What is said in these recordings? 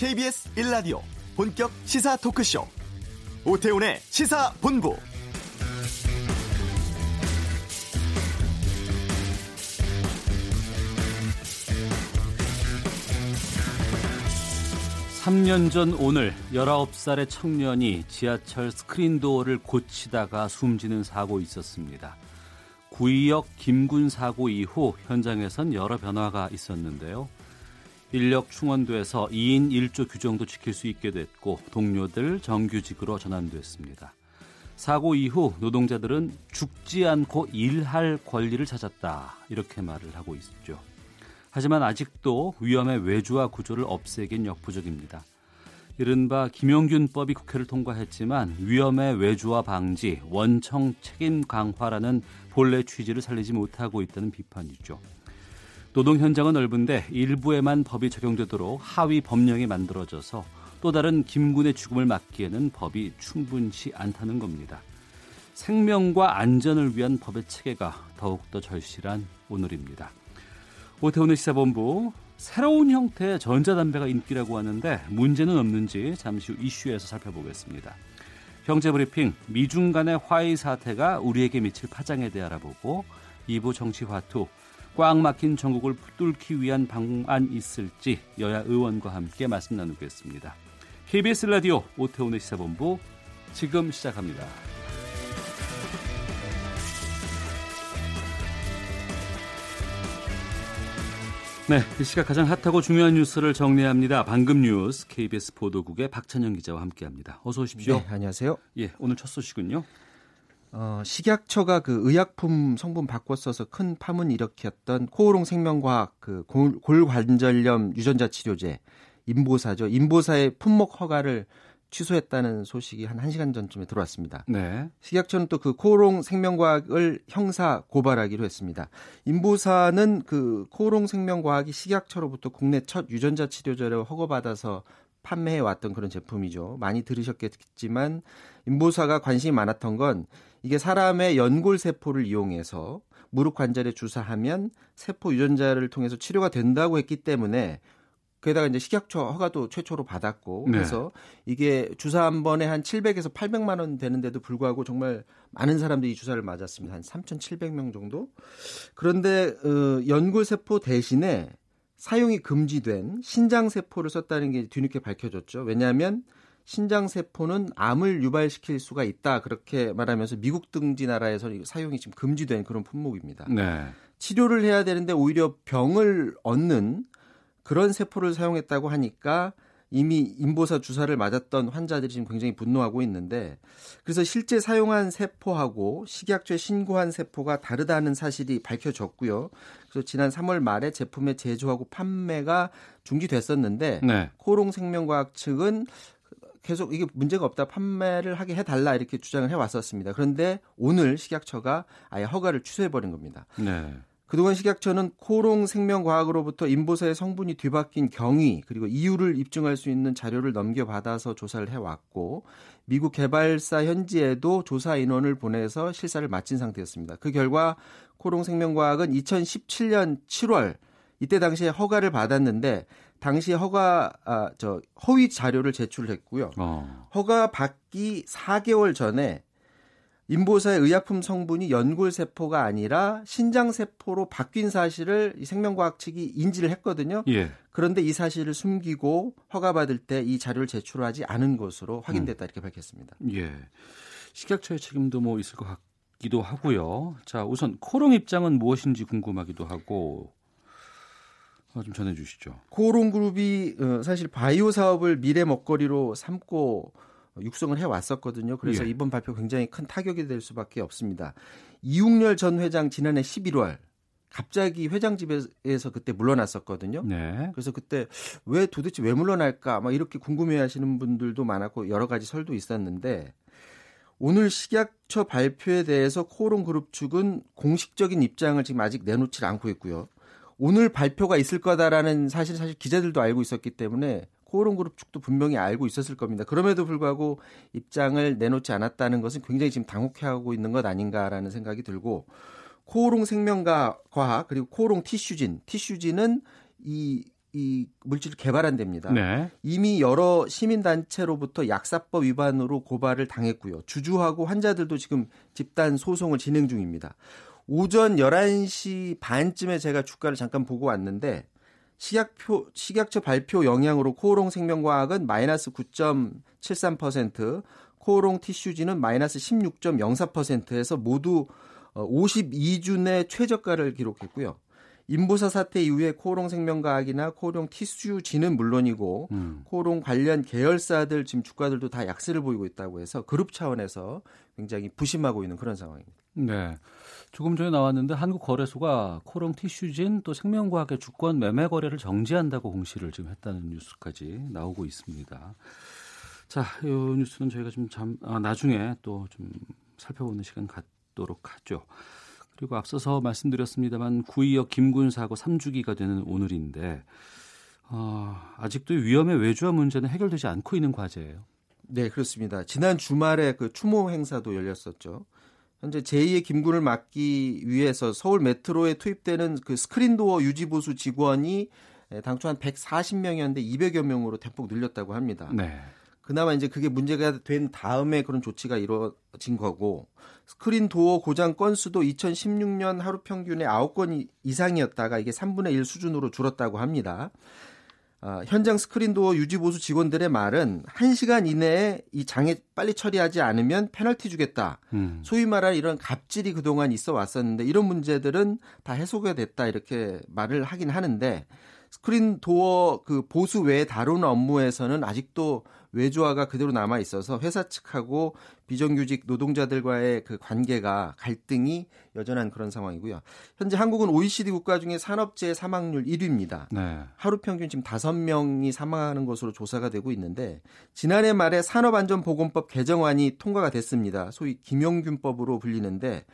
KBS 1라디오 본격 시사 토크쇼 오태훈의 시사본부 삼 년 전 오늘 19살의 청년이 지하철 스크린도어를 고치다가 숨지는 사고 있었습니다. 구의역 김군 사고 이후 현장에선 여러 변화가 있었는데요. 인력 충원돼서 2인 1조 규정도 지킬 수 있게 됐고 동료들 정규직으로 전환됐습니다. 사고 이후 노동자들은 죽지 않고 일할 권리를 찾았다 이렇게 말을 하고 있죠. 하지만 아직도 위험의 외주화 구조를 없애긴 역부족입니다. 이른바 김용균법이 국회를 통과했지만 위험의 외주화 방지, 원청 책임 강화라는 본래 취지를 살리지 못하고 있다는 비판이죠. 노동 현장은 넓은데 일부에만 법이 적용되도록 하위 법령이 만들어져서 또 다른 김군의 죽음을 막기에는 법이 충분치 않다는 겁니다. 생명과 안전을 위한 법의 체계가 더욱더 절실한 오늘입니다. 오태훈의 시사본부 새로운 형태의 전자담배가 인기라고 하는데 문제는 없는지 잠시 후 이슈에서 살펴보겠습니다. 경제브리핑 미중 간의 화해 사태가 우리에게 미칠 파장에 대해 알아보고 2부 정치화투 꽉 막힌 전국을 뚫기 위한 방안 있을지 여야 의원과 함께 말씀 나누겠습니다. KBS 라디오 오태훈의 시사본부 지금 시작합니다. 네, 이 시각 가장 핫하고 중요한 뉴스를 정리합니다. 방금 뉴스 KBS 보도국의 박찬영 기자와 함께합니다. 어서 오십시오. 네, 안녕하세요. 예, 오늘 첫 소식은요. 어, 식약처가 그 의약품 성분 바꿔 써서 큰 파문 일으켰던 코오롱 생명과학 그 골, 골관절염 유전자 치료제 인보사죠. 인보사의 품목 허가를 취소했다는 소식이 한 1시간 전쯤에 들어왔습니다. 네. 식약처는 또 그 코오롱 생명과학을 형사 고발하기로 했습니다. 인보사는 그 코오롱 생명과학이 식약처로부터 국내 첫 유전자 치료제를 허가받아서 판매해 왔던 그런 제품이죠. 많이 들으셨겠지만 인보사가 관심이 많았던 건 이게 사람의 연골 세포를 이용해서 무릎 관절에 주사하면 세포 유전자를 통해서 치료가 된다고 했기 때문에 게다가 이제 식약처 허가도 최초로 받았고 네. 그래서 이게 주사 한 번에 한 700에서 800만 원 되는데도 불구하고 정말 많은 사람들이 이 주사를 맞았습니다. 한 3,700명 정도. 그런데 어, 연골 세포 대신에 사용이 금지된 신장 세포를 썼다는 게 뒤늦게 밝혀졌죠. 왜냐하면 신장 세포는 암을 유발시킬 수가 있다 그렇게 말하면서 미국 등지 나라에서 사용이 지금 금지된 그런 품목입니다. 네. 치료를 해야 되는데 오히려 병을 얻는 그런 세포를 사용했다고 하니까 이미 인보사 주사를 맞았던 환자들이 지금 굉장히 분노하고 있는데 그래서 실제 사용한 세포하고 식약처에 신고한 세포가 다르다는 사실이 밝혀졌고요. 그래서 지난 3월 말에 제품의 제조하고 판매가 중지됐었는데 네. 코롱 생명과학 측은 계속 이게 문제가 없다 판매를 하게 해달라 이렇게 주장을 해왔었습니다. 그런데 오늘 식약처가 아예 허가를 취소해버린 겁니다. 네. 그동안 식약처는 코롱 생명과학으로부터 인보사의 성분이 뒤바뀐 경위 그리고 이유를 입증할 수 있는 자료를 넘겨받아서 조사를 해왔고 미국 개발사 현지에도 조사 인원을 보내서 실사를 마친 상태였습니다. 그 결과 코롱 생명과학은 2017년 7월 이때 당시에 허가를 받았는데 당시 허가 아, 저 허위 자료를 제출했고요. 어. 허가 받기 4개월 전에 인보사의 의약품 성분이 연골 세포가 아니라 신장 세포로 바뀐 사실을 이 생명과학 측이 인지를 했거든요. 예. 그런데 이 사실을 숨기고 허가받을 때 이 자료를 제출하지 않은 것으로 확인됐다 이렇게 밝혔습니다. 예. 식약처의 책임도 뭐 있을 것 같기도 하고요. 자, 우선 코롱 입장은 무엇인지 궁금하기도 하고 어, 좀 전해 주시죠. 코오롱그룹이 어, 사실 바이오 사업을 미래 먹거리로 삼고 육성을 해 왔었거든요. 그래서 예. 이번 발표 굉장히 큰 타격이 될 수밖에 없습니다. 이웅렬 전 회장 지난해 11월 갑자기 회장 집에서 그때 물러났었거든요. 네. 그래서 그때 왜 도대체 왜 물러날까 막 이렇게 궁금해하시는 분들도 많았고 여러 가지 설도 있었는데 오늘 식약처 발표에 대해서 코오롱 그룹 측은 공식적인 입장을 지금 아직 내놓질 않고 있고요. 오늘 발표가 있을 거다라는 사실 사실 기자들도 알고 있었기 때문에 코오롱 그룹 측도 분명히 알고 있었을 겁니다. 그럼에도 불구하고 입장을 내놓지 않았다는 것은 굉장히 지금 당혹해하고 있는 것 아닌가라는 생각이 들고 코오롱 생명과학 그리고 코오롱 티슈진, 티슈진은 이 이 물질을 개발한 데입니다. 네. 이미 여러 시민 단체로부터 약사법 위반으로 고발을 당했고요. 주주하고 환자들도 지금 집단 소송을 진행 중입니다. 오전 11시 반쯤에 제가 주가를 잠깐 보고 왔는데 식약표 식약처 발표 영향으로 코오롱 생명과학은 마이너스 9.73%, 코오롱 티슈진은 마이너스 16.04%에서 모두 52주 어, 내 최저가를 기록했고요. 인보사 사태 이후에 코오롱 생명과학이나 코오롱 티슈진은 물론이고 음. 코오롱 관련 계열사들 지금 주가들도 다 약세를 보이고 있다고 해서 그룹 차원에서 굉장히 부심하고 있는 그런 상황입니다. 네. 조금 전에 나왔는데 한국거래소가 코롱 티슈진 또 생명과학의 주권 매매 거래를 정지한다고 공시를 지금 했다는 뉴스까지 나오고 있습니다. 자, 이 뉴스는 저희가 좀 잠, 아, 나중에 또 좀 살펴보는 시간 갖도록 하죠. 그리고 앞서서 말씀드렸습니다만 구이역 김군 사고 3주기가 되는 오늘인데 어, 아직도 위험의 외주화 문제는 해결되지 않고 있는 과제예요. 네, 그렇습니다. 지난 주말에 그 추모 행사도 열렸었죠. 현재 제2의 김군을 막기 위해서 서울 메트로에 투입되는 그 스크린도어 유지보수 직원이 당초 한 140명이었는데 200여 명으로 대폭 늘렸다고 합니다. 네. 그나마 이제 그게 문제가 된 다음에 그런 조치가 이루어진 거고 스크린 도어 고장 건수도 2016년 하루 평균에 9건 이상이었다가 이게 3분의 1 수준으로 줄었다고 합니다. 어, 현장 스크린 도어 유지 보수 직원들의 말은 1시간 이내에 이 장애 빨리 처리하지 않으면 페널티 주겠다. 음. 소위 말하는 이런 갑질이 그동안 있어 왔었는데 이런 문제들은 다 해소가 됐다 이렇게 말을 하긴 하는데 스크린 도어 그 보수 외에 다루는 업무에서는 아직도 외주화가 그대로 남아 있어서 회사 측하고 비정규직 노동자들과의 그 관계가 갈등이 여전한 그런 상황이고요. 현재 한국은 OECD 국가 중에 산업재해 사망률 1위입니다. 네. 하루 평균 지금 5명이 사망하는 것으로 조사가 되고 있는데 지난해 말에 산업안전보건법 개정안이 통과가 됐습니다. 소위 김용균법으로 불리는데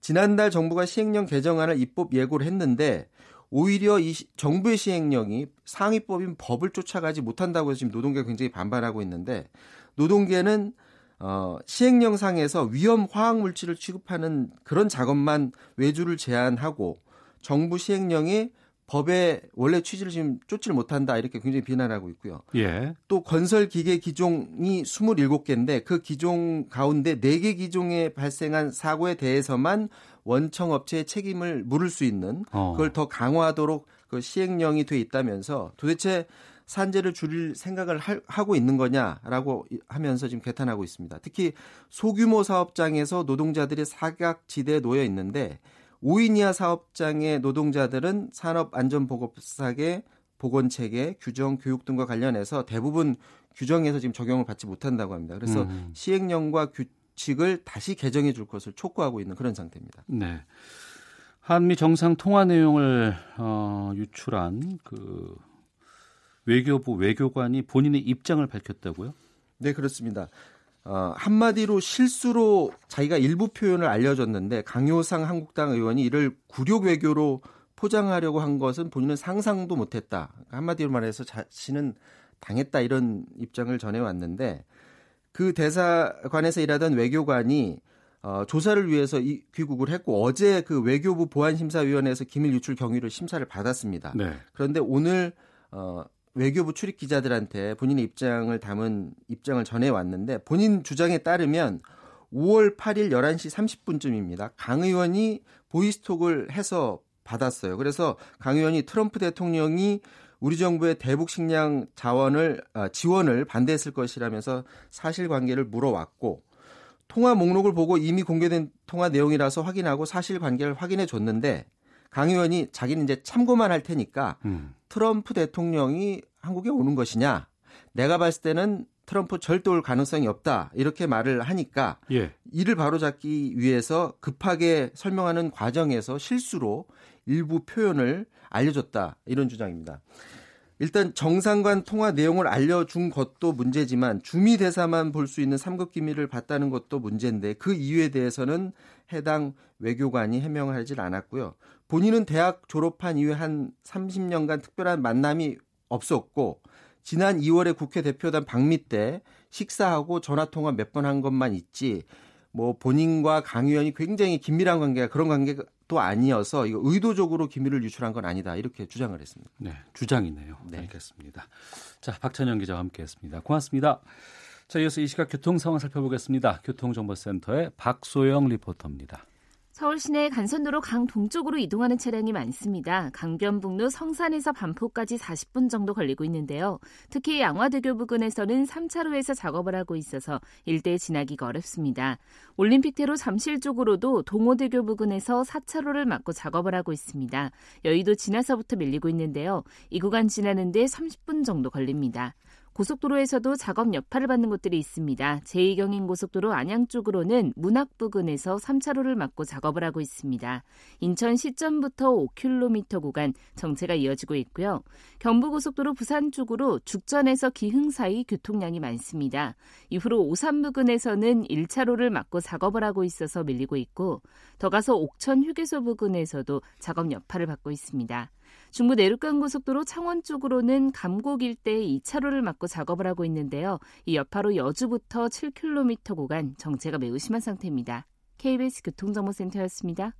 지난달 정부가 시행령 개정안을 입법 예고를 했는데 오히려 이 정부의 시행령이 상위법인 법을 쫓아가지 못한다고 해서 지금 노동계가 굉장히 반발하고 있는데 노동계는 어, 시행령상에서 위험 화학 물질을 취급하는 그런 작업만 외주를 제한하고 정부 시행령이 법의 원래 취지를 지금 쫓지를 못한다 이렇게 굉장히 비난하고 있고요. 예. 또 건설 기계 기종이 27개인데 그 기종 가운데 4개 기종에 발생한 사고에 대해서만 원청 업체의 책임을 물을 수 있는 어. 그걸 더 강화하도록 그 시행령이 돼 있다면서 도대체 산재를 줄일 생각을 하, 고 있는 거냐라고 하면서 지금 개탄하고 있습니다. 특히 소규모 사업장에서 노동자들이 사각지대에 놓여 있는데 5인 이하 사업장의 노동자들은 산업안전보건법상의 보건체계, 규정, 교육 등과 관련해서 대부분 규정에서 지금 적용을 받지 못한다고 합니다. 그래서 음. 시행령과 규 칙을 다시 개정해 줄 것을 촉구하고 있는 그런 상태입니다. 네. 한미 정상 통화 내용을 어, 유출한 그 외교부 외교관이 본인의 입장을 밝혔다고요? 네, 그렇습니다. 어, 한마디로 실수로 자기가 일부 표현을 알려줬는데 강효상 한국당 의원이 이를 굴욕 외교로 포장하려고 한 것은 본인은 상상도 못했다. 그러니까 한마디로 말해서 자신은 당했다 이런 입장을 전해왔는데 그 대사관에서 일하던 외교관이 어, 조사를 위해서 이, 귀국을 했고 어제 그 외교부 보안심사위원회에서 기밀 유출 경위를 심사를 받았습니다. 네. 그런데 오늘 어, 외교부 출입 기자들한테 본인의 입장을 담은 입장을 전해 왔는데 본인 주장에 따르면 5월 8일 11시 30분쯤입니다. 강 의원이 보이스톡을 해서 받았어요. 그래서 강 의원이 트럼프 대통령이 우리 정부의 대북 식량 자원을 아, 지원을 반대했을 것이라면서 사실관계를 물어왔고 통화 목록을 보고 이미 공개된 통화 내용이라서 확인하고 사실관계를 확인해 줬는데 강 의원이 자기는 이제 참고만 할 테니까 음. 트럼프 대통령이 한국에 오는 것이냐? 내가 봤을 때는 트럼프 절대 올 가능성이 없다. 이렇게 말을 하니까 예. 이를 바로잡기 위해서 급하게 설명하는 과정에서 실수로 일부 표현을 알려줬다. 이런 주장입니다. 일단 정상간 통화 내용을 알려준 것도 문제지만 주미 대사만 볼 수 있는 3급 기밀을 봤다는 것도 문제인데 그 이유에 대해서는 해당 외교관이 해명을 하질 않았고요. 본인은 대학 졸업한 이후에 한 30년간 특별한 만남이 없었고 지난 2월에 국회 대표단 방미 때 식사하고 전화 통화 몇 번 한 것만 있지 뭐 본인과 강 의원이 굉장히 긴밀한 관계가 그런 관계가 또 아니어서 이거 의도적으로 기밀을 유출한 건 아니다 이렇게 주장을 했습니다. 네, 주장이네요. 네. 알겠습니다. 자, 박찬영 기자와 함께했습니다. 고맙습니다. 자, 이어서 이 시각 교통 상황 살펴보겠습니다. 교통정보센터의 박소영 리포터입니다. 서울 시내 간선도로 강 동쪽으로 이동하는 차량이 많습니다. 강변북로 성산에서 반포까지 40분 정도 걸리고 있는데요. 특히 양화대교 부근에서는 3차로에서 작업을 하고 있어서 일대 지나기가 어렵습니다. 올림픽대로 잠실 쪽으로도 동호대교 부근에서 4차로를 막고 작업을 하고 있습니다. 여의도 지나서부터 밀리고 있는데요. 이 구간 지나는데 30분 정도 걸립니다. 고속도로에서도 작업 여파를 받는 곳들이 있습니다. 제2경인 고속도로 안양 쪽으로는 문학 부근에서 3차로를 막고 작업을 하고 있습니다. 인천 시점부터 5km 구간 정체가 이어지고 있고요. 경부고속도로 부산 쪽으로 죽전에서 기흥 사이 교통량이 많습니다. 이후로 오산 부근에서는 1차로를 막고 작업을 하고 있어서 밀리고 있고 더 가서 옥천 휴게소 부근에서도 작업 여파를 받고 있습니다. 중부 내륙간 고속도로 창원 쪽으로는 감곡 일대에 2차로를 막고 작업을 하고 있는데요. 이 여파로 여주부터 7km 구간 정체가 매우 심한 상태입니다. KBS 교통정보센터였습니다.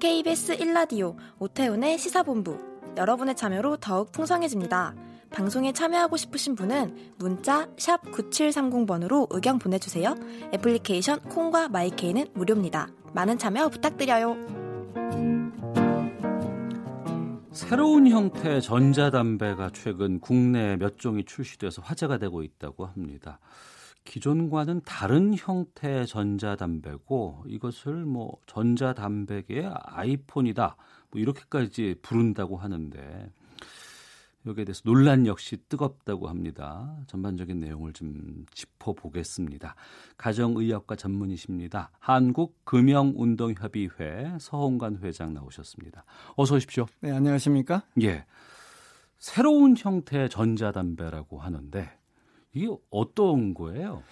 KBS 1라디오 오태훈의 시사본부 여러분의 참여로 더욱 풍성해집니다. 방송에 참여하고 싶으신 분은 문자 9730번으로 의견 보내주세요. 애플리케이션 콩과 마이케이는 무료입니다. 많은 참여 부탁드려요. 새로운 형태의 전자담배가 최근 국내에 몇 종이 출시돼서 화제가 되고 있다고 합니다. 기존과는 다른 형태의 전자담배고 이것을 뭐 전자담배계의 아이폰이다 뭐 이렇게까지 부른다고 하는데 여기에 대해서 논란 역시 뜨겁다고 합니다. 전반적인 내용을 좀 짚어보겠습니다. 가정의학과 전문이십니다. 한국금융운동협의회 서홍관 회장 나오셨습니다. 어서 오십시오. 네, 안녕하십니까? 예. 새로운 형태의 전자담배라고 하는데 이게 어떤 거예요?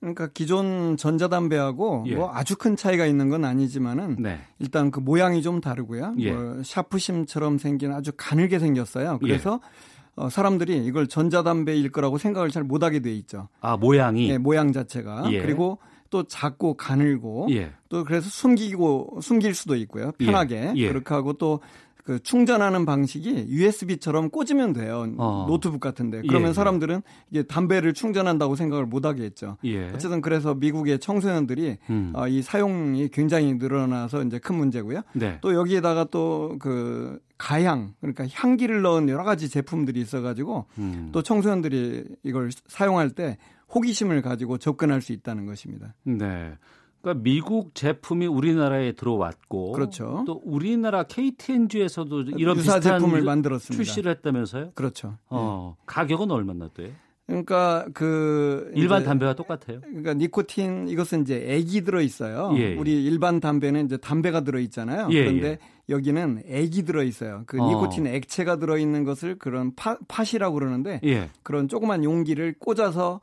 그러니까 기존 전자담배하고 예. 뭐 아주 큰 차이가 있는 건 아니지만은 네. 일단 그 모양이 좀 다르고요. 예. 뭐 샤프심처럼 생긴 아주 가늘게 생겼어요. 그래서 예. 어, 사람들이 이걸 전자담배일 거라고 생각을 잘 못하게 돼 있죠. 아 모양이 네, 모양 자체가 예. 그리고 또 작고 가늘고 예. 또 그래서 숨기고 숨길 수도 있고요. 편하게 예. 그렇게 하고 또 그 충전하는 방식이 USB처럼 꽂으면 돼요. 어. 노트북 같은데. 그러면 예. 사람들은 이게 담배를 충전한다고 생각을 못 하겠죠. 예. 어쨌든 그래서 미국의 청소년들이 음. 어, 이 사용이 굉장히 늘어나서 이제 큰 문제고요. 네. 또 여기에다가 또 그 가향 그러니까 향기를 넣은 여러 가지 제품들이 있어가지고 음. 또 청소년들이 이걸 사용할 때 호기심을 가지고 접근할 수 있다는 것입니다. 네. 그러니까 미국 제품이 우리나라에 들어왔고 그렇죠. 또 우리나라 KTNG에서도 이런 유사 제품을 만들었습니다. 출시를 했다면서요? 그렇죠. 어, 네. 가격은 얼마나 돼요? 그러니까 그 일반 담배와 똑같아요. 그러니까 니코틴 이것은 이제 액이 들어 있어요. 예, 예. 우리 일반 담배는 이제 담배가 들어 있잖아요. 예, 그런데 예. 여기는 액이 들어 있어요. 그 어. 니코틴 액체가 들어 있는 것을 그런 파, 팥이라고 그러는데 예. 그런 조그만 용기를 꽂아서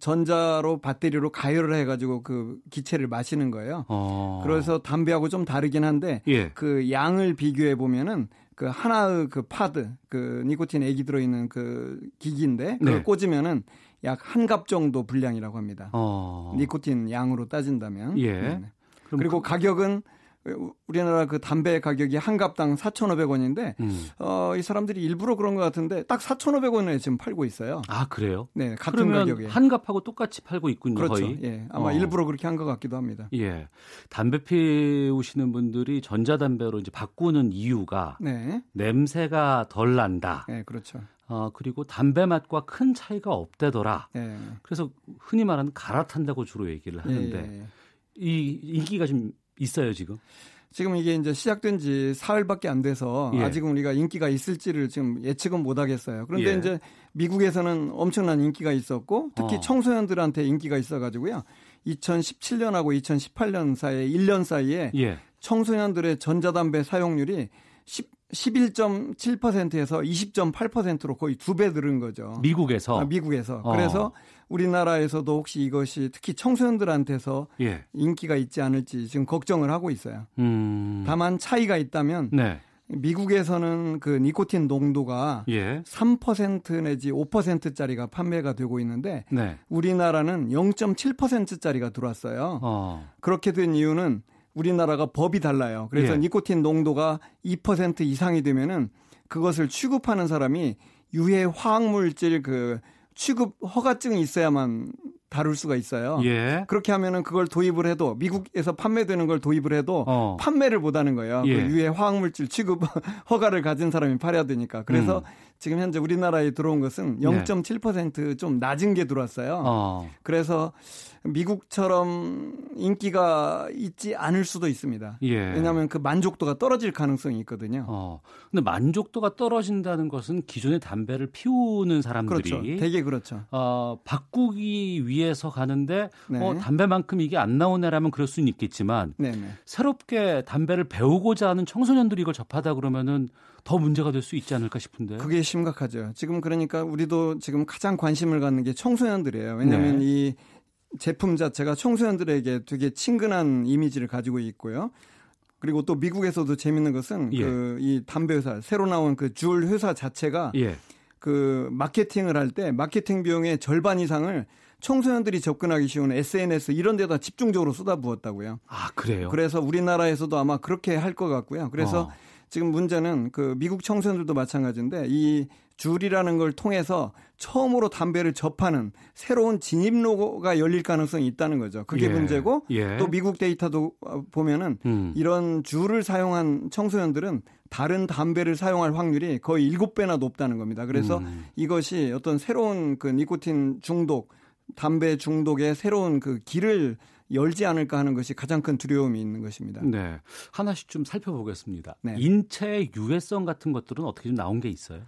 전자로 배터리로 가열을 해가지고 그 기체를 마시는 거예요. 어. 그래서 담배하고 좀 다르긴 한데 예. 그 양을 비교해 보면은 그 하나의 그 파드 그 니코틴 액이 들어있는 그 기기인데 그걸 네. 꽂으면은 약 한 갑 정도 분량이라고 합니다. 어. 니코틴 양으로 따진다면. 예. 네. 그리고 그... 가격은 우리나라 그 담배 가격이 한 갑당 4,500원인데 음. 어, 이 사람들이 일부러 그런 것 같은데 딱 4,500원에 지금 팔고 있어요. 아 그래요? 네, 같은 가격에 한 갑하고 똑같이 팔고 있군요. 그렇죠. 거의. 예, 아마 어. 일부러 그렇게 한 것 같기도 합니다. 예, 담배 피우시는 분들이 전자담배로 이제 바꾸는 이유가 네. 냄새가 덜 난다. 네, 그렇죠. 어, 그리고 담배 맛과 큰 차이가 없대더라. 네. 그래서 흔히 말하는 갈아탄다고 주로 얘기를 하는데 예, 예. 이 인기가 좀 있어요 지금? 지금 이게 이제 시작된 지 사흘밖에 안 돼서 예. 아직은 우리가 인기가 있을지를 지금 예측은 못 하겠어요. 그런데 예. 이제 미국에서는 엄청난 인기가 있었고 특히 어. 청소년들한테 인기가 있어 가지고요. 2017년하고 2018년 사이에 1년 사이에 예. 청소년들의 전자담배 사용률이 10 11.7%에서 20.8%로 거의 두 배 늘은 거죠. 미국에서? 아, 미국에서. 어. 그래서 우리나라에서도 혹시 이것이 특히 청소년들한테서 예. 인기가 있지 않을지 지금 걱정을 하고 있어요. 음. 다만 차이가 있다면 네. 미국에서는 그 니코틴 농도가 예. 3% 내지 5%짜리가 판매가 되고 있는데 네. 우리나라는 0.7%짜리가 들어왔어요. 어. 그렇게 된 이유는 우리나라가 법이 달라요. 그래서 예. 니코틴 농도가 2% 이상이 되면은 그것을 취급하는 사람이 유해 화학 물질 그 취급 허가증이 있어야만 다룰 수가 있어요. 예. 그렇게 하면은 그걸 도입을 해도 미국에서 판매되는 걸 도입을 해도 어. 판매를 못 하는 거예요. 그 예. 그 유해 화학물질 취급 허가를 가진 사람이 팔아야 되니까. 그래서 음. 지금 현재 우리나라에 들어온 것은 0.7%좀 낮은 게 들어왔어요. 어. 그래서 미국처럼 인기가 있지 않을 수도 있습니다. 예. 왜냐하면 그 만족도가 떨어질 가능성이 있거든요. 어. 근데 만족도가 떨어진다는 것은 기존의 담배를 피우는 사람들이 그렇죠. 되게 그렇죠. 어, 바꾸기 위해서 가는데 네. 어, 담배만큼 이게 안 나오네라면 그럴 수는 있겠지만 네네. 네. 새롭게 담배를 배우고자 하는 청소년들이 이걸 접하다 그러면은 더 문제가 될 수 있지 않을까 싶은데. 그게 심각하죠. 지금 그러니까 우리도 지금 가장 관심을 갖는 게 청소년들이에요. 왜냐하면 네. 이 제품 자체가 청소년들에게 되게 친근한 이미지를 가지고 있고요. 그리고 또 미국에서도 재밌는 것은 예. 그이 담배 회사 새로 나온 그 줄 회사 자체가 예. 그 마케팅을 할 때 마케팅 비용의 절반 이상을 청소년들이 접근하기 쉬운 SNS 이런 데다 집중적으로 쏟아부었다고요. 아, 그래요? 그래서 우리나라에서도 아마 그렇게 할 것 같고요. 그래서 어. 지금 문제는 그 미국 청소년들도 마찬가지인데 이 줄이라는 걸 통해서 처음으로 담배를 접하는 새로운 진입로가 열릴 가능성이 있다는 거죠. 그게 예. 문제고 예. 또 미국 데이터도 보면은 음. 이런 줄을 사용한 청소년들은 다른 담배를 사용할 확률이 거의 7배나 높다는 겁니다. 그래서 음. 이것이 어떤 새로운 그 니코틴 중독, 담배 중독의 새로운 그 길을 열지 않을까 하는 것이 가장 큰 두려움이 있는 것입니다. 네. 하나씩 좀 살펴보겠습니다. 네. 인체 유해성 같은 것들은 어떻게 좀 나온 게 있어요?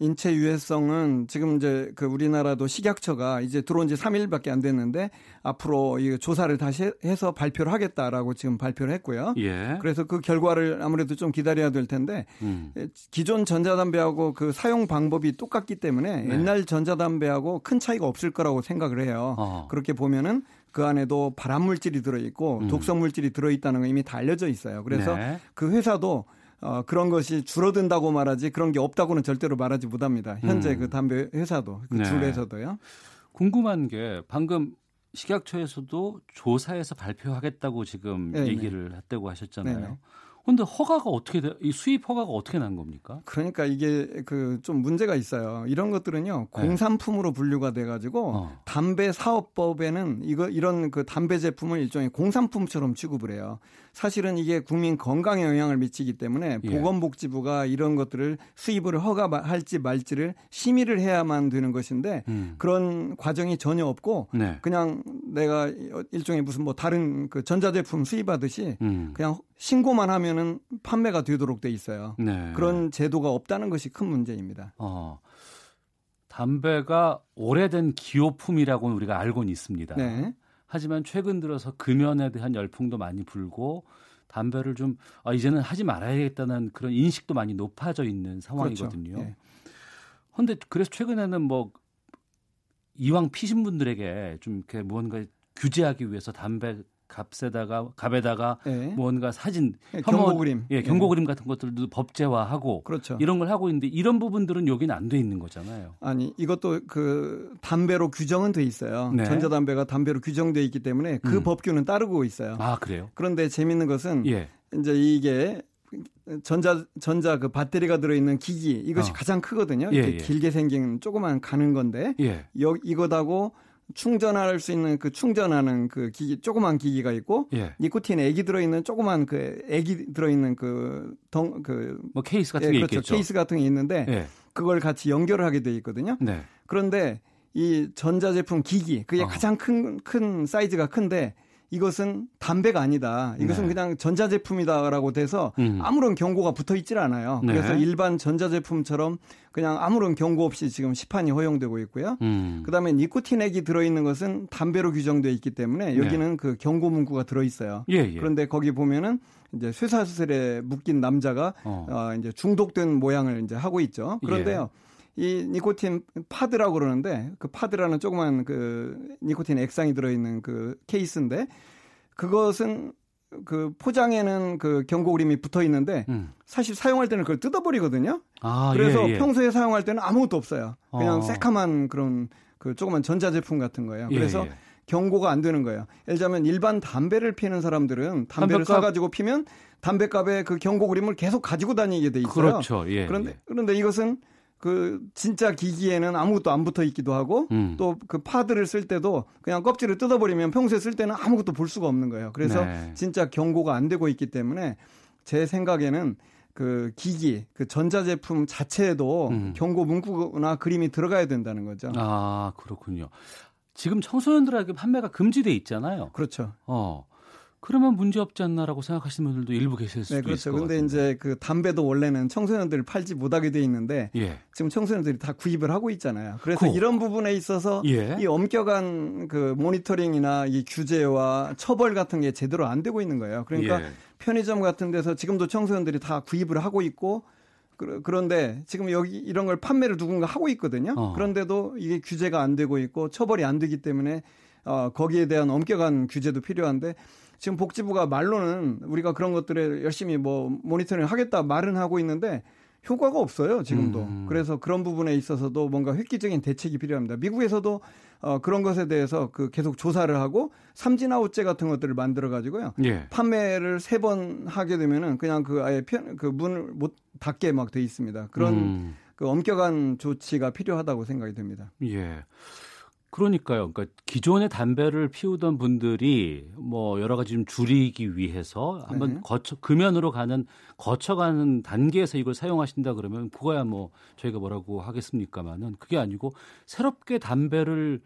인체 유해성은 지금 이제 그 우리나라도 식약처가 이제 들어온 지 3일밖에 안 됐는데 앞으로 이 조사를 다시 해서 발표를 하겠다라고 지금 발표를 했고요. 예. 그래서 그 결과를 아무래도 좀 기다려야 될 텐데 음. 기존 전자담배하고 그 사용 방법이 똑같기 때문에 네. 옛날 전자담배하고 큰 차이가 없을 거라고 생각을 해요. 어. 그렇게 보면은 그 안에도 발암 물질이 들어 있고 음. 독성 물질이 들어 있다는 건 이미 다 알려져 있어요. 그래서 네. 그 회사도 어, 그런 것이 줄어든다고 말하지 그런 게 없다고는 절대로 말하지 못합니다. 현재 음. 그 담배 회사도 그 네. 줄에서도요. 궁금한 게 방금 식약처에서도 조사해서 발표하겠다고 지금 네네. 얘기를 했다고 하셨잖아요. 네네. 근데 허가가 어떻게 돼? 이 수입 허가가 어떻게 난 겁니까? 그러니까 이게 그 좀 문제가 있어요. 이런 것들은요 네. 공산품으로 분류가 돼가지고 어. 담배 사업법에는 이거 이런 그 담배 제품을 일종의 공산품처럼 취급을 해요. 사실은 이게 국민 건강에 영향을 미치기 때문에 예. 보건복지부가 이런 것들을 수입을 허가할지 말지를 심의를 해야만 되는 것인데 음. 그런 과정이 전혀 없고 네. 그냥 내가 일종의 무슨 뭐 다른 그 전자제품 수입하듯이 음. 그냥 신고만 하면은 판매가 되도록 돼 있어요. 네. 그런 제도가 없다는 것이 큰 문제입니다. 어. 담배가 오래된 기호품이라고는 우리가 알고는 있습니다. 네. 하지만 최근 들어서 금연에 대한 열풍도 많이 불고 담배를 좀 아, 이제는 하지 말아야겠다는 그런 인식도 많이 높아져 있는 상황이거든요. 그런데 그렇죠. 네. 그래서 최근에는 뭐 이왕 피신 분들에게 좀 이렇게 무언가 규제하기 위해서 담배 값에다가 값에다가 네. 무언가 사진 네, 경고 그림 예 경고 네. 그림 같은 것들도 법제화하고 그렇죠. 이런 걸 하고 있는데 이런 부분들은 여기는 안 돼 있는 거잖아요. 아니 이것도 그 담배로 규정은 돼 있어요. 네. 전자담배가 담배로 규정돼 있기 때문에 그 음. 법규는 따르고 있어요. 아 그래요? 그런데 재밌는 것은 예. 이제 이게 전자 전자 그 배터리가 들어있는 기기 이것이 어. 가장 크거든요. 예, 예. 길게 생긴 조그만 가는 건데 예. 여 이것하고 충전할 수 있는 그 충전하는 그 기기 조그만 기기가 있고 예. 니코틴 액이 들어 있는 조그만 그 액이 들어 있는 그 덩 그 뭐 케이스 같은 예, 게 그렇죠. 있겠죠. 케이스 같은 게 있는데 예. 그걸 같이 연결을 하게 돼 있거든요. 네. 그런데 이 전자제품 기기 그게 어. 가장 큰 큰 사이즈가 큰데 이것은 담배가 아니다. 이것은 네. 그냥 전자제품이다라고 돼서 음. 아무런 경고가 붙어 있질 않아요. 네. 그래서 일반 전자제품처럼 그냥 아무런 경고 없이 지금 시판이 허용되고 있고요. 음. 그다음에 니코틴액이 들어있는 것은 담배로 규정되어 있기 때문에 네. 여기는 네. 그 경고 문구가 들어 있어요. 예, 예. 그런데 거기 보면은 이제 쇠사슬에 묶인 남자가 어. 어 이제 중독된 모양을 이제 하고 있죠. 그런데요. 예. 이 니코틴 파드라고 그러는데 그 파드라는 조그만 그 니코틴 액상이 들어있는 그 케이스인데 그것은 그 포장에는 그 경고 그림이 붙어 있는데 음. 사실 사용할 때는 그걸 뜯어버리거든요. 아, 그래서 예, 예. 평소에 사용할 때는 아무것도 없어요. 그냥 어. 새카만 그런 그 조그만 전자제품 같은 거예요. 예, 그래서 예, 경고가 안 되는 거예요. 예를 들자면 일반 담배를 피는 사람들은 담배를 담배값... 사가지고 피면 담배값에 그 경고 그림을 계속 가지고 다니게 돼 있어요. 그렇죠. 예, 그런데 그런데 이것은 그 진짜 기기에는 아무것도 안 붙어 있기도 하고 음. 또그 파드를 쓸 때도 그냥 껍질을 뜯어버리면 평소에 쓸 때는 아무것도 볼 수가 없는 거예요. 그래서 네. 진짜 경고가 안 되고 있기 때문에 제 생각에는 그 기기, 그 전자제품 자체에도 음. 경고 문구나 그림이 들어가야 된다는 거죠. 아, 그렇군요. 지금 청소년들에게 판매가 금지돼 있잖아요. 그렇죠. 어. 그러면 문제 없지 않나라고 생각하시는 분들도 일부 계실 수도 네, 그렇죠. 있을 것 근데 이제 그 담배도 원래는 청소년들이 팔지 못하게 돼 있는데 예. 지금 청소년들이 다 구입을 하고 있잖아요. 그래서 그, 이런 부분에 있어서 예. 이 엄격한 그 모니터링이나 이 규제와 처벌 같은 게 제대로 안 되고 있는 거예요. 그러니까 예. 편의점 같은 데서 지금도 청소년들이 다 구입을 하고 있고 그런데 지금 여기 이런 걸 판매를 누군가 하고 있거든요. 어. 그런데도 이게 규제가 안 되고 있고 처벌이 안 되기 때문에 어, 거기에 대한 엄격한 규제도 필요한데 지금 복지부가 말로는 우리가 그런 것들을 열심히 뭐 모니터링 하겠다 말은 하고 있는데 효과가 없어요 지금도. 음. 그래서 그런 부분에 있어서도 뭔가 획기적인 대책이 필요합니다. 미국에서도 어, 그런 것에 대해서 그 계속 조사를 하고 삼진 아웃제 같은 것들을 만들어 가지고요. 예. 판매를 세 번 하게 되면은 그냥 그 아예 편, 그 문을 못 닫게 막 돼 있습니다. 그런 음. 그 엄격한 조치가 필요하다고 생각이 됩니다. 예. 그러니까요. 그러니까 기존의 담배를 피우던 분들이 뭐 여러 가지 좀 줄이기 위해서 한번 네. 거쳐 금연으로 가는 거쳐가는 단계에서 이걸 사용하신다 그러면 그거야 뭐 저희가 뭐라고 하겠습니까마는 그게 아니고 새롭게 담배를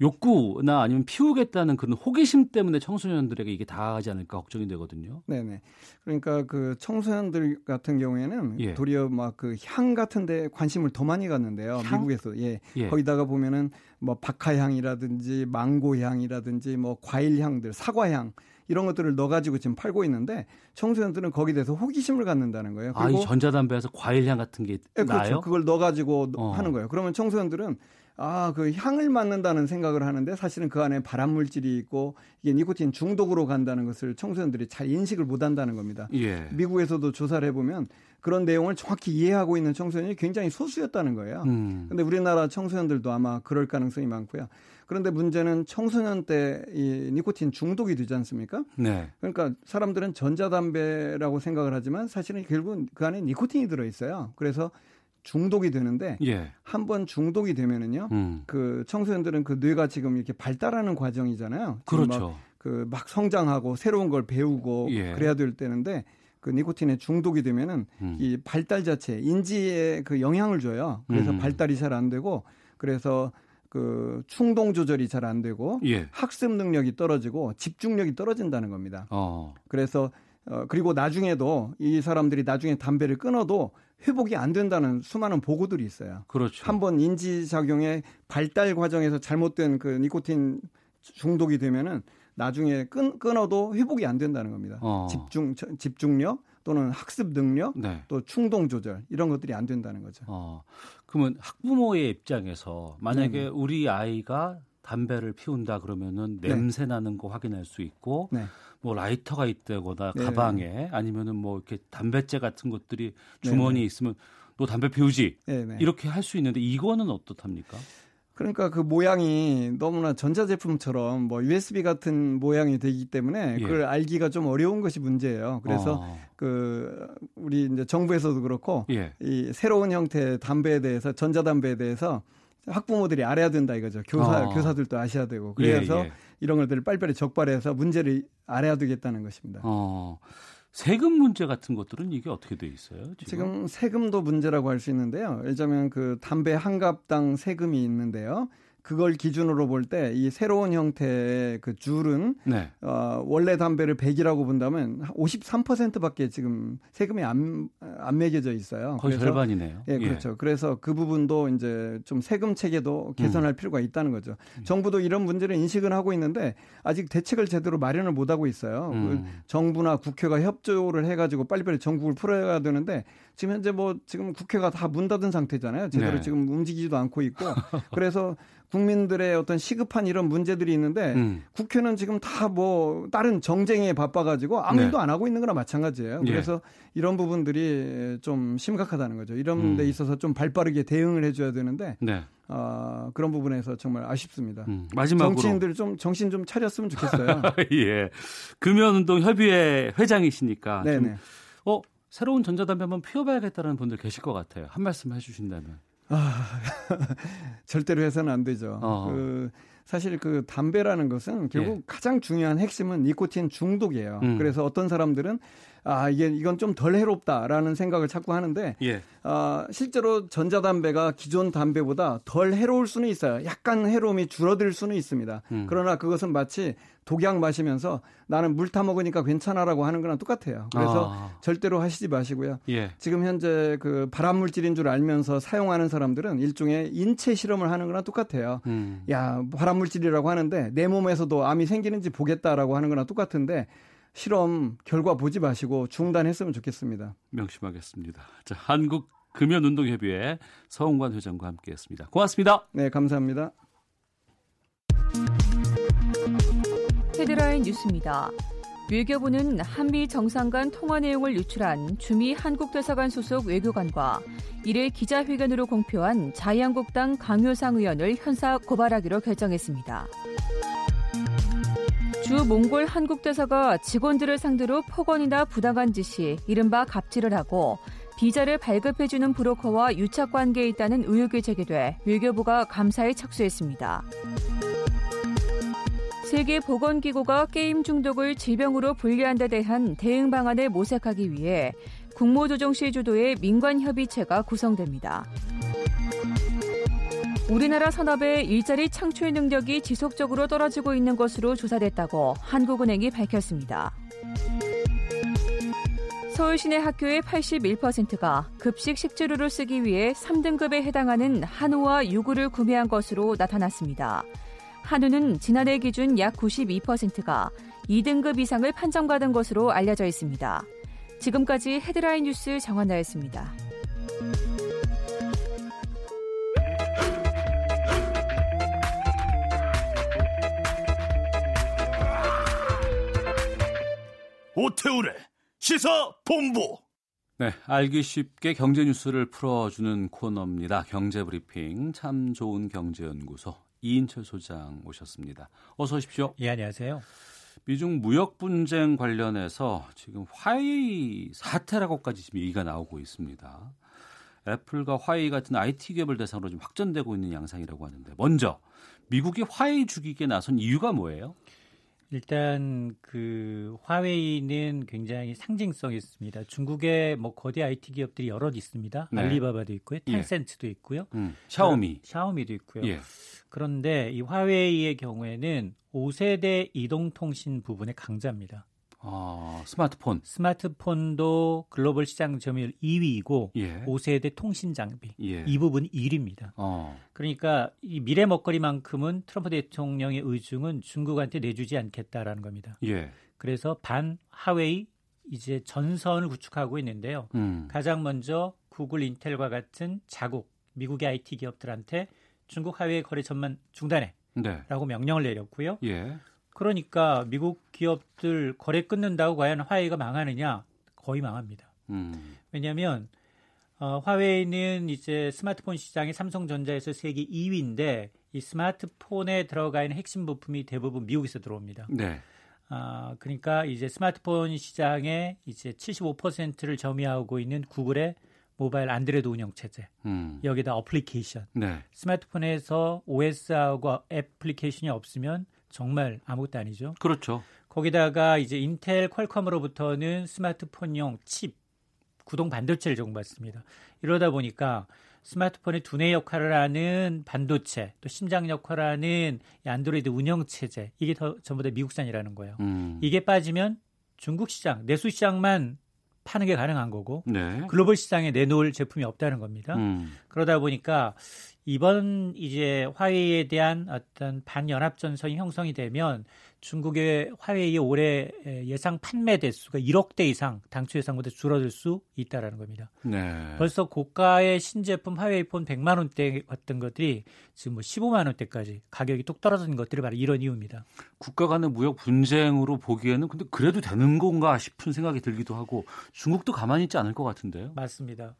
욕구나 아니면 피우겠다는 그런 호기심 때문에 청소년들에게 이게 닿아가지 않을까 걱정이 되거든요. 네네. 그러니까 그 청소년들 같은 경우에는 예. 도리어 막 그 향 같은데 관심을 더 많이 갖는데요. 향? 미국에서 예. 예. 거기다가 보면은 뭐 박하향이라든지 망고향이라든지 뭐 과일향들, 사과향 이런 것들을 넣어가지고 지금 팔고 있는데 청소년들은 거기에 대해서 호기심을 갖는다는 거예요. 그리고 아, 이 전자담배에서 과일향 같은 게 네, 나요? 그렇죠. 그걸 넣어가지고 어. 하는 거예요. 그러면 청소년들은 아, 그 향을 맡는다는 생각을 하는데 사실은 그 안에 발암 물질이 있고 이게 니코틴 중독으로 간다는 것을 청소년들이 잘 인식을 못 한다는 겁니다. 예. 미국에서도 조사를 해보면 그런 내용을 정확히 이해하고 있는 청소년이 굉장히 소수였다는 거예요. 음. 근데 우리나라 청소년들도 아마 그럴 가능성이 많고요. 그런데 문제는 청소년 때 이 니코틴 중독이 되지 않습니까? 네. 그러니까 사람들은 전자담배라고 생각을 하지만 사실은 결국은 그 안에 니코틴이 들어 있어요. 그래서 중독이 되는데 예. 한번 중독이 되면은요. 음. 그 청소년들은 그 뇌가 지금 이렇게 발달하는 과정이잖아요. 그렇죠. 그막 그 성장하고 새로운 걸 배우고 예. 그래야 될 때인데 그 니코틴에 중독이 되면은 음. 이 발달 자체 인지에 그 영향을 줘요. 그래서 음. 발달이 잘 안 되고 그래서 그 충동 조절이 잘 안 되고 예. 학습 능력이 떨어지고 집중력이 떨어진다는 겁니다. 어. 그래서 어 그리고 나중에도 이 사람들이 나중에 담배를 끊어도 회복이 안 된다는 수많은 보고들이 있어요. 그렇죠. 한번 인지 작용의 발달 과정에서 잘못된 그 니코틴 중독이 되면은 나중에 끊, 끊어도 회복이 안 된다는 겁니다. 어. 집중 집중력 또는 학습 능력 네. 또 충동 조절 이런 것들이 안 된다는 거죠. 어. 그러면 학부모의 입장에서 만약에 네. 우리 아이가 담배를 피운다 그러면은 네. 냄새 나는 거 확인할 수 있고 네. 뭐 라이터가 있다거나 네. 가방에 아니면은 뭐 이렇게 담배째 같은 것들이 주머니에 네. 있으면 너 담배 피우지. 이렇게 할 수 있는데 이거는 어떻답니까? 그러니까 그 모양이 너무나 전자제품처럼 뭐 USB 같은 모양이 되기 때문에 예. 그걸 알기가 좀 어려운 것이 문제예요. 그래서 어. 그 우리 이제 정부에서도 그렇고 예. 이 새로운 형태의 담배에 대해서 전자담배에 대해서 학부모들이 알아야 된다 이거죠. 교사 어. 교사들도 아셔야 되고 그래서 예, 예. 이런 것들을 빨리빨리 적발해서 문제를 알아야 되겠다는 것입니다. 어. 세금 문제 같은 것들은 이게 어떻게 돼 있어요? 지금, 지금 세금도 문제라고 할 수 있는데요. 예를 들면 그 담배 한 갑당 세금이 있는데요. 그걸 기준으로 볼 때 이 새로운 형태의 그 줄은 네. 어, 원래 담배를 100이라고 본다면 53%밖에 지금 세금이 안, 안 매겨져 있어요. 거의 그래서, 절반이네요. 예, 그렇죠. 예. 그래서 그 부분도 이제 좀 세금 체계도 개선할 음. 필요가 있다는 거죠. 음. 정부도 이런 문제를 인식은 하고 있는데 아직 대책을 제대로 마련을 못 하고 있어요. 음. 그 정부나 국회가 협조를 해가지고 빨리빨리 전국을 풀어야 되는데 지금 현재 뭐 지금 국회가 다 문 닫은 상태잖아요. 제대로 네. 지금 움직이지도 않고 있고 그래서 국민들의 어떤 시급한 이런 문제들이 있는데 음. 국회는 지금 다 뭐 다른 정쟁에 바빠가지고 아무 네. 일도 안 하고 있는 거나 마찬가지예요. 예. 그래서 이런 부분들이 좀 심각하다는 거죠. 이런 음. 데 있어서 좀 발빠르게 대응을 해줘야 되는데 네. 어, 그런 부분에서 정말 아쉽습니다. 음, 마지막으로 정치인들 좀 정신 좀 차렸으면 좋겠어요. 예, 금연운동 협의회 회장이시니까 네네. 좀, 어 새로운 전자담배 한번 피워봐야겠다는 분들 계실 것 같아요. 한 말씀 해주신다면. 아, 절대로 해서는 안 되죠. 어. 그 사실 그 담배라는 것은 결국 예. 가장 중요한 핵심은 니코틴 중독이에요. 음. 그래서 어떤 사람들은 아 이게 이건 좀 덜 해롭다라는 생각을 자꾸 하는데 예. 아 실제로 전자담배가 기존 담배보다 덜 해로울 수는 있어요. 약간 해로움이 줄어들 수는 있습니다. 음. 그러나 그것은 마치 독약 마시면서 나는 물 타 먹으니까 괜찮아라고 하는 거랑 똑같아요. 그래서 아. 절대로 하시지 마시고요. 예. 지금 현재 그 발암 물질인 줄 알면서 사용하는 사람들은 일종의 인체 실험을 하는 거랑 똑같아요. 음. 야 발암 물질이라고 하는데 내 몸에서도 암이 생기는지 보겠다라고 하는 거랑 똑같은데 실험 결과 보지 마시고 중단했으면 좋겠습니다. 명심하겠습니다. 자, 한국 금연운동협의회 서홍관 회장과 함께했습니다. 고맙습니다. 네, 감사합니다. 헤드라인 뉴스입니다. 외교부는 한미 정상 간 통화 내용을 유출한 주미 한국대사관 소속 외교관과 이를 기자회견으로 공표한 자유한국당 강효상 의원을 현사 고발하기로 결정했습니다. 주 몽골 한국대사가 직원들을 상대로 폭언이나 부당한 짓이 이른바 갑질을 하고 비자를 발급해주는 브로커와 유착 관계에 있다는 의혹이 제기돼 외교부가 감사에 착수했습니다. 세계보건기구가 게임 중독을 질병으로 분류한 데 대한 대응 방안을 모색하기 위해 국무조정실 주도의 민관협의체가 구성됩니다. 우리나라 산업의 일자리 창출 능력이 지속적으로 떨어지고 있는 것으로 조사됐다고 한국은행이 밝혔습니다. 서울 시내 학교의 81%가 급식 식재료를 쓰기 위해 3등급에 해당하는 한우와 유구를 구매한 것으로 나타났습니다. 한우는 지난해 기준 약 92%가 2등급 이상을 판정받은 것으로 알려져 있습니다. 지금까지 헤드라인 뉴스 정한나였습니다. 오태우래 시사 본부. 네, 알기 쉽게 경제 뉴스를 풀어주는 코너입니다. 경제 브리핑 참 좋은 경제연구소 이인철 소장 오셨습니다. 어서 오십시오. 예, 안녕하세요. 미중 무역 분쟁 관련해서 지금 화웨이 사태라고까지 지금 얘기가 나오고 있습니다. 애플과 화웨이 같은 IT 기업을 대상으로 좀 확전되고 있는 양상이라고 하는데 먼저 미국이 화웨이 죽이기에 나선 이유가 뭐예요? 일단 그 화웨이는 굉장히 상징성이 있습니다. 중국의 뭐 거대 IT 기업들이 여럿 있습니다. 네. 알리바바도 있고요, 예. 텐센트도 예. 있고요, 음, 샤오미, 샤오미도 있고요. 예. 그런데 이 화웨이의 경우에는 5세대 이동통신 부분의 강자입니다. 아, 스마트폰. 스마트폰도 글로벌 시장 점유율 2위이고 예. 5세대 통신 장비 예. 이 부분이 1위입니다. 어. 그러니까 이 미래 먹거리만큼은 트럼프 대통령의 의중은 중국한테 내주지 않겠다라는 겁니다. 예. 그래서 반 하웨이 이제 전선을 구축하고 있는데요. 음. 가장 먼저 구글, 인텔과 같은 자국 미국의 IT 기업들한테 중국 하웨이 거래 전만 중단해. 네. 라고 명령을 내렸고요. 예. 그러니까 미국 기업들 거래 끊는다고 과연 화웨이가 망하느냐? 거의 망합니다. 음. 왜냐하면 어, 화웨이는 이제 스마트폰 시장이 삼성전자에서 세계 2위인데 이 스마트폰에 들어가 있는 핵심 부품이 대부분 미국에서 들어옵니다. 네. 아, 그러니까 이제 스마트폰 시장에 이제 75%를 점유하고 있는 구글의 모바일 안드로이드 운영 체제 음. 여기다 어플리케이션 네. 스마트폰에서 OS하고 애플리케이션이 없으면 정말 아무것도 아니죠. 그렇죠. 거기다가 이제 인텔 퀄컴으로부터는 스마트폰용 칩, 구동 반도체를 제공받습니다. 이러다 보니까 스마트폰의 두뇌 역할을 하는 반도체, 또 심장 역할을 하는 안드로이드 운영 체제 이게 더 전부 다 미국산이라는 거예요. 음. 이게 빠지면 중국 시장, 내수 시장만 파는 게 가능한 거고 네. 글로벌 시장에 내놓을 제품이 없다는 겁니다. 음. 그러다 보니까 이번 이제 화웨이에 대한 어떤 반연합 전선이 형성이 되면 중국의 화웨이 올해 예상 판매 대수가 1억 대 이상 당초 예상보다 줄어들 수 있다라는 겁니다. 네. 벌써 고가의 신제품 화웨이 폰 100만 원대 같은 것들이 지금 뭐 15만 원대까지 가격이 뚝 떨어진 것들이 바로 이런 이유입니다. 국가 간의 무역 분쟁으로 보기에는 근데 그래도 되는 건가 싶은 생각이 들기도 하고 중국도 가만히 있지 않을 것 같은데요. 맞습니다.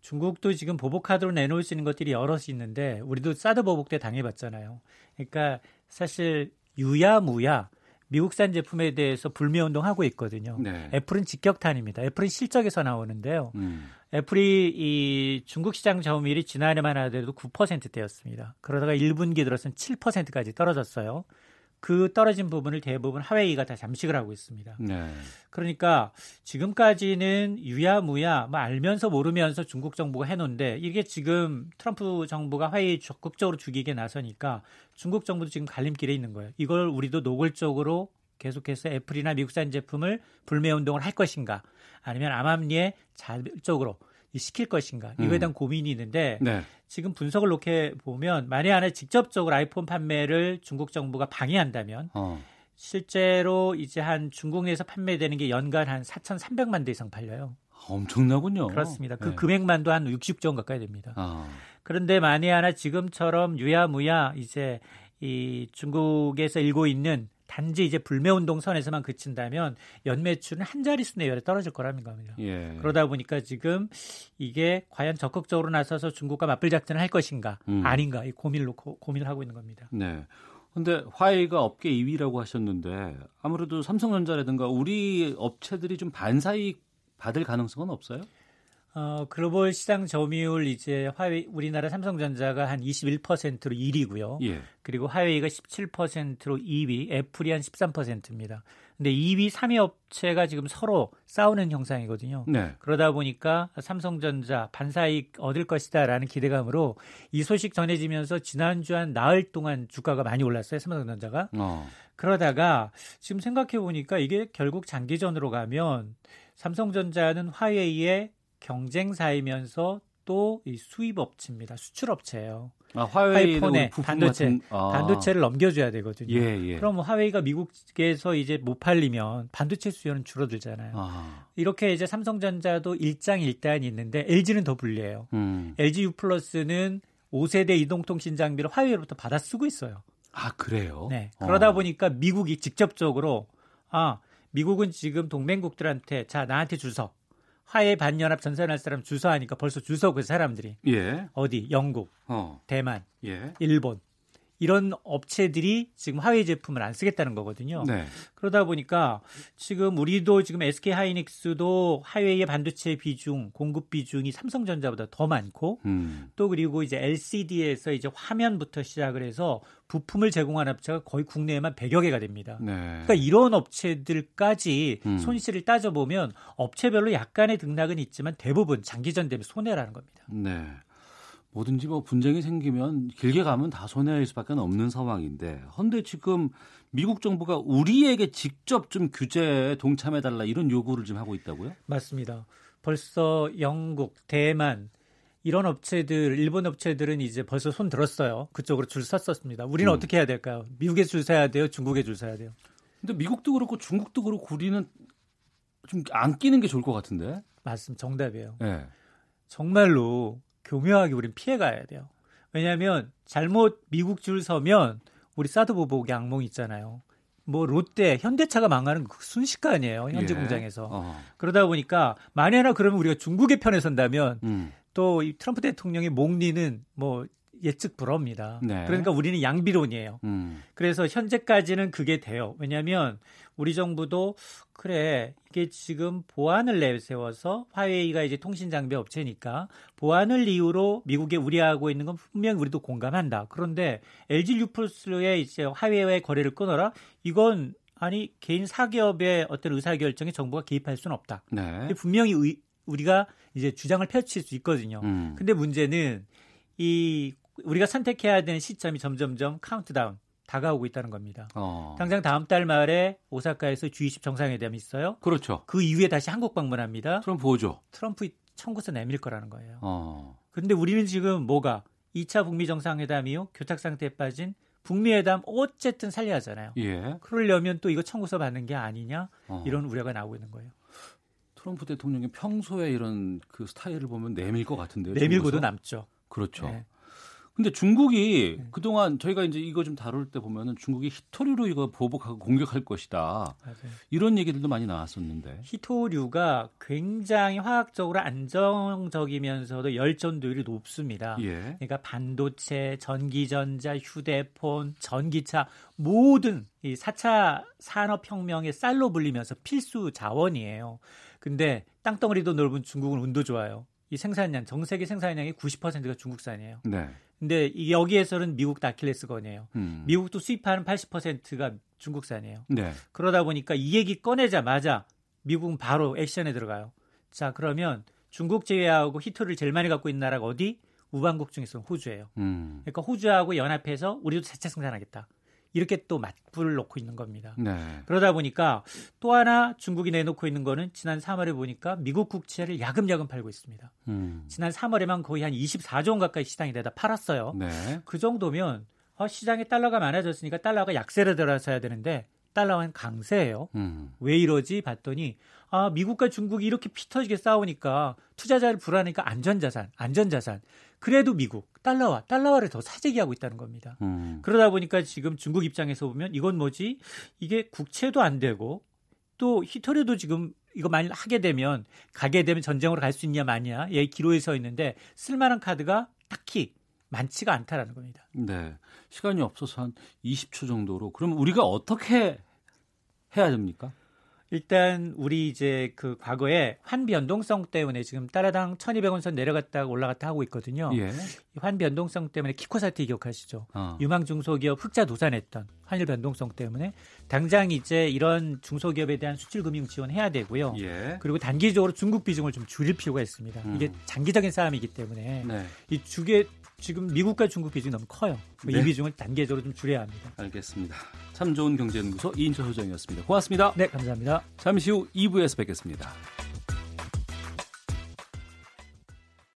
중국도 지금 보복 카드로 내놓을 수 있는 것들이 여럿이 있는데 우리도 사드 보복 때 당해봤잖아요. 그러니까 사실 유야무야 미국산 제품에 대해서 불매 운동하고 있거든요. 네. 애플은 직격탄입니다. 애플은 실적에서 나오는데요. 음. 애플이 이 중국 시장 점유율이 지난해만 하더라도 9%대였습니다. 그러다가 1분기 들어서는 7%까지 떨어졌어요. 그 떨어진 부분을 대부분 하웨이가 다 잠식을 하고 있습니다. 네. 그러니까 지금까지는 유야무야 뭐 알면서 모르면서 중국 정부가 해놓은데 이게 지금 트럼프 정부가 하웨이 적극적으로 죽이게 나서니까 중국 정부도 지금 갈림길에 있는 거예요. 이걸 우리도 노골적으로 계속해서 애플이나 미국산 제품을 불매 운동을 할 것인가 아니면 암암리에 자율적으로 시킬 것인가 이거에 음. 대한 음. 고민이 있는데 네. 지금 분석을 놓게 보면 만약 안에 직접적으로 아이폰 판매를 중국 정부가 방해한다면 어. 실제로 이제 한 중국 내에서 판매되는 게 연간 한 4,300만 대 이상 팔려요. 엄청나군요. 그렇습니다. 그 네. 금액만도 한 60조 원 가까이 됩니다. 어. 그런데 만약 하나 지금처럼 유야무야 이제 이 중국에서 일고 있는 단지 이제 불매운동 선에서만 그친다면 연매출은 한 자릿수 내외로 떨어질 거라는 겁니다. 예. 그러다 보니까 지금 이게 과연 적극적으로 나서서 중국과 맞불 작전을 할 것인가 음. 아닌가 이 고민을 놓고 고민을 하고 있는 겁니다. 네. 근데 화웨이가 업계 2위라고 하셨는데 아무래도 삼성전자라든가 우리 업체들이 좀 반사이익 받을 가능성은 없어요? 어, 글로벌 시장 점유율 이제 화웨이 우리나라 삼성전자가 한 21%로 1위고요. 예. 그리고 화웨이가 17%로 2위, 애플이 한 13%입니다. 근데 2위, 3위 업체가 지금 서로 싸우는 형상이거든요. 네. 그러다 보니까 삼성전자 반사이익 얻을 것이다라는 기대감으로 이 소식 전해지면서 지난주 한 나흘 동안 주가가 많이 올랐어요. 삼성전자가. 어. 그러다가 지금 생각해 보니까 이게 결국 장기전으로 가면 삼성전자는 화웨이의 경쟁사이면서 또 이 수입 업체입니다. 수출 업체예요. 아, 화웨이폰에 반도체 같은, 아. 반도체를 넘겨줘야 되거든요. 예, 예. 그럼 화웨이가 미국에서 이제 못 팔리면 반도체 수요는 줄어들잖아요. 아. 이렇게 이제 삼성전자도 일장일단이 있는데 LG는 더 불리해요. 음. LG U 플러스는 5세대 이동통신 장비를 화웨이로부터 받아 쓰고 있어요. 아 그래요? 네. 그러다 어. 보니까 미국이 직접적으로 아 미국은 지금 동맹국들한테 자 나한테 주서 화해 반연합 전선할 사람 주소하니까 벌써 주소 그 사람들이 예. 어디 영국, 어. 대만, 예. 일본 이런 업체들이 지금 화웨이 제품을 안 쓰겠다는 거거든요. 네. 그러다 보니까 지금 우리도 지금 SK 하이닉스도 화웨이의 반도체 비중, 공급 비중이 삼성전자보다 더 많고 음. 또 그리고 이제 LCD에서 이제 화면부터 시작을 해서 부품을 제공하는 업체가 거의 국내에만 100여 개가 됩니다. 네. 그러니까 이런 업체들까지 음. 손실을 따져보면 업체별로 약간의 등락은 있지만 대부분 장기전 되면 손해라는 겁니다. 네. 뭐든지 뭐 분쟁이 생기면 길게 가면 다 손해일 수밖에 없는 상황인데 헌데 지금 미국 정부가 우리에게 직접 좀 규제에 동참해 달라 이런 요구를 좀 하고 있다고요? 맞습니다. 벌써 영국, 대만 이런 업체들, 일본 업체들은 이제 벌써 손 들었어요. 그쪽으로 줄 섰었습니다. 우리는 음. 어떻게 해야 될까요? 미국에 줄 서야 돼요? 중국에 줄 서야 돼요? 근데 미국도 그렇고 중국도 그렇고 우리는 좀 안 끼는 게 좋을 것 같은데? 맞습니다. 정답이에요. 네. 정말로 교묘하게 우린 피해가야 돼요. 왜냐하면 잘못 미국 줄 서면 우리 사드 보복의 악몽 있잖아요. 뭐 롯데, 현대차가 망하는 그 순식간이에요. 현재 예. 공장에서. 어. 그러다 보니까 만약에 그러면 우리가 중국의 편에 선다면 음. 또이 트럼프 대통령의 목리는 뭐 예측 불허입니다. 네. 그러니까 우리는 양비론이에요. 음. 그래서 현재까지는 그게 돼요. 왜냐하면 우리 정부도 그래 이게 지금 보안을 내세워서 화웨이가 이제 통신 장비 업체니까 보안을 이유로 미국에 우려하고 있는 건 분명히 우리도 공감한다. 그런데 LG 유플스의 이제 화웨이와의 거래를 끊어라. 이건 아니 개인 사기업의 어떤 의사결정에 정부가 개입할 수는 없다. 네. 분명히 의, 우리가 이제 주장을 펼칠 수 있거든요. 음. 근데 문제는 이 우리가 선택해야 되는 시점이 점점점 카운트다운 다가오고 있다는 겁니다. 어. 당장 다음 달 말에 오사카에서 G20 정상회담이 있어요. 그렇죠. 그 이후에 다시 한국 방문합니다. 트럼프 오죠. 트럼프 청구서 내밀 거라는 거예요. 어. 근데 우리는 지금 뭐가 2차 북미 정상회담 이후 교착 상태에 빠진 북미 회담 어쨌든 살려야 하잖아요. 예. 그러려면 또 이거 청구서 받는 게 아니냐 어. 이런 우려가 나오고 있는 거예요. 트럼프 대통령이 평소에 이런 그 스타일을 보면 내밀 것 같은데요. 내밀고도 남죠. 그렇죠. 네. 근데 중국이 네. 그동안 저희가 이제 이거 좀 다룰 때 보면은 중국이 히토류로 이거 보복하고 공격할 것이다. 맞아요. 이런 얘기들도 많이 나왔었는데. 히토류가 굉장히 화학적으로 안정적이면서도 열전도율이 높습니다. 예. 그러니까 반도체, 전기전자, 휴대폰, 전기차 모든 이 4차 산업혁명의 쌀로 불리면서 필수 자원이에요. 근데 땅덩어리도 넓은 중국은 운도 좋아요. 이 생산량, 전 세계 생산량의 90%가 중국산이에요. 네. 근데 여기에서는 미국 다킬레스건이에요. 음. 미국도 수입하는 80%가 중국산이에요. 네. 그러다 보니까 이 얘기 꺼내자마자 미국은 바로 액션에 들어가요. 자, 그러면 중국 제외하고 히토를 제일 많이 갖고 있는 나라가 어디? 우방국 중에서는 호주예요. 음. 그러니까 호주하고 연합해서 우리도 자체 생산하겠다. 이렇게 또 맞불을 놓고 있는 겁니다. 네. 그러다 보니까 또 하나 중국이 내놓고 있는 거는 지난 3월에 보니까 미국 국채를 야금야금 팔고 있습니다. 음. 지난 3월에만 거의 한 24조 원 가까이 시장에 내다 팔았어요. 네. 그 정도면 어, 시장에 달러가 많아졌으니까 달러가 약세를 들어서야 되는데 달러는 강세예요. 음. 왜 이러지? 봤더니 아 미국과 중국이 이렇게 피터지게 싸우니까 투자자를 불안하니까 안전자산, 안전자산. 그래도 미국 달러화, 달러화를 더 사재기하고 있다는 겁니다. 음. 그러다 보니까 지금 중국 입장에서 보면 이건 뭐지? 이게 국채도 안 되고 또 히토리도 지금 이거 만일 하게 되면 가게 되면 전쟁으로 갈 수 있냐 마냐 예 기로에 서 있는데 쓸만한 카드가 딱히 많지가 않다라는 겁니다. 네. 시간이 없어서 한 20초 정도로 그럼 우리가 어떻게 해야 됩니까? 일단 우리 이제 그 과거에 환 변동성 때문에 지금 따라당 1,200원 선 내려갔다가 올라갔다 하고 있거든요. 예. 환 변동성 때문에 키코 사태 기억하시죠? 어. 유망 중소기업 흑자 도산했던 환율 변동성 때문에 당장 이제 이런 중소기업에 대한 수출 금융 지원해야 되고요. 예. 그리고 단기적으로 중국 비중을 좀 줄일 필요가 있습니다. 음. 이게 장기적인 싸움이기 때문에 네. 이 주계 지금 미국과 중국 비중이 너무 커요. 네. 이 비중을 단계적으로 좀 줄여야 합니다. 알겠습니다. 참 좋은 경제연구소 이인철 소장이었습니다. 고맙습니다. 네, 감사합니다. 잠시 후 2부에서 뵙겠습니다.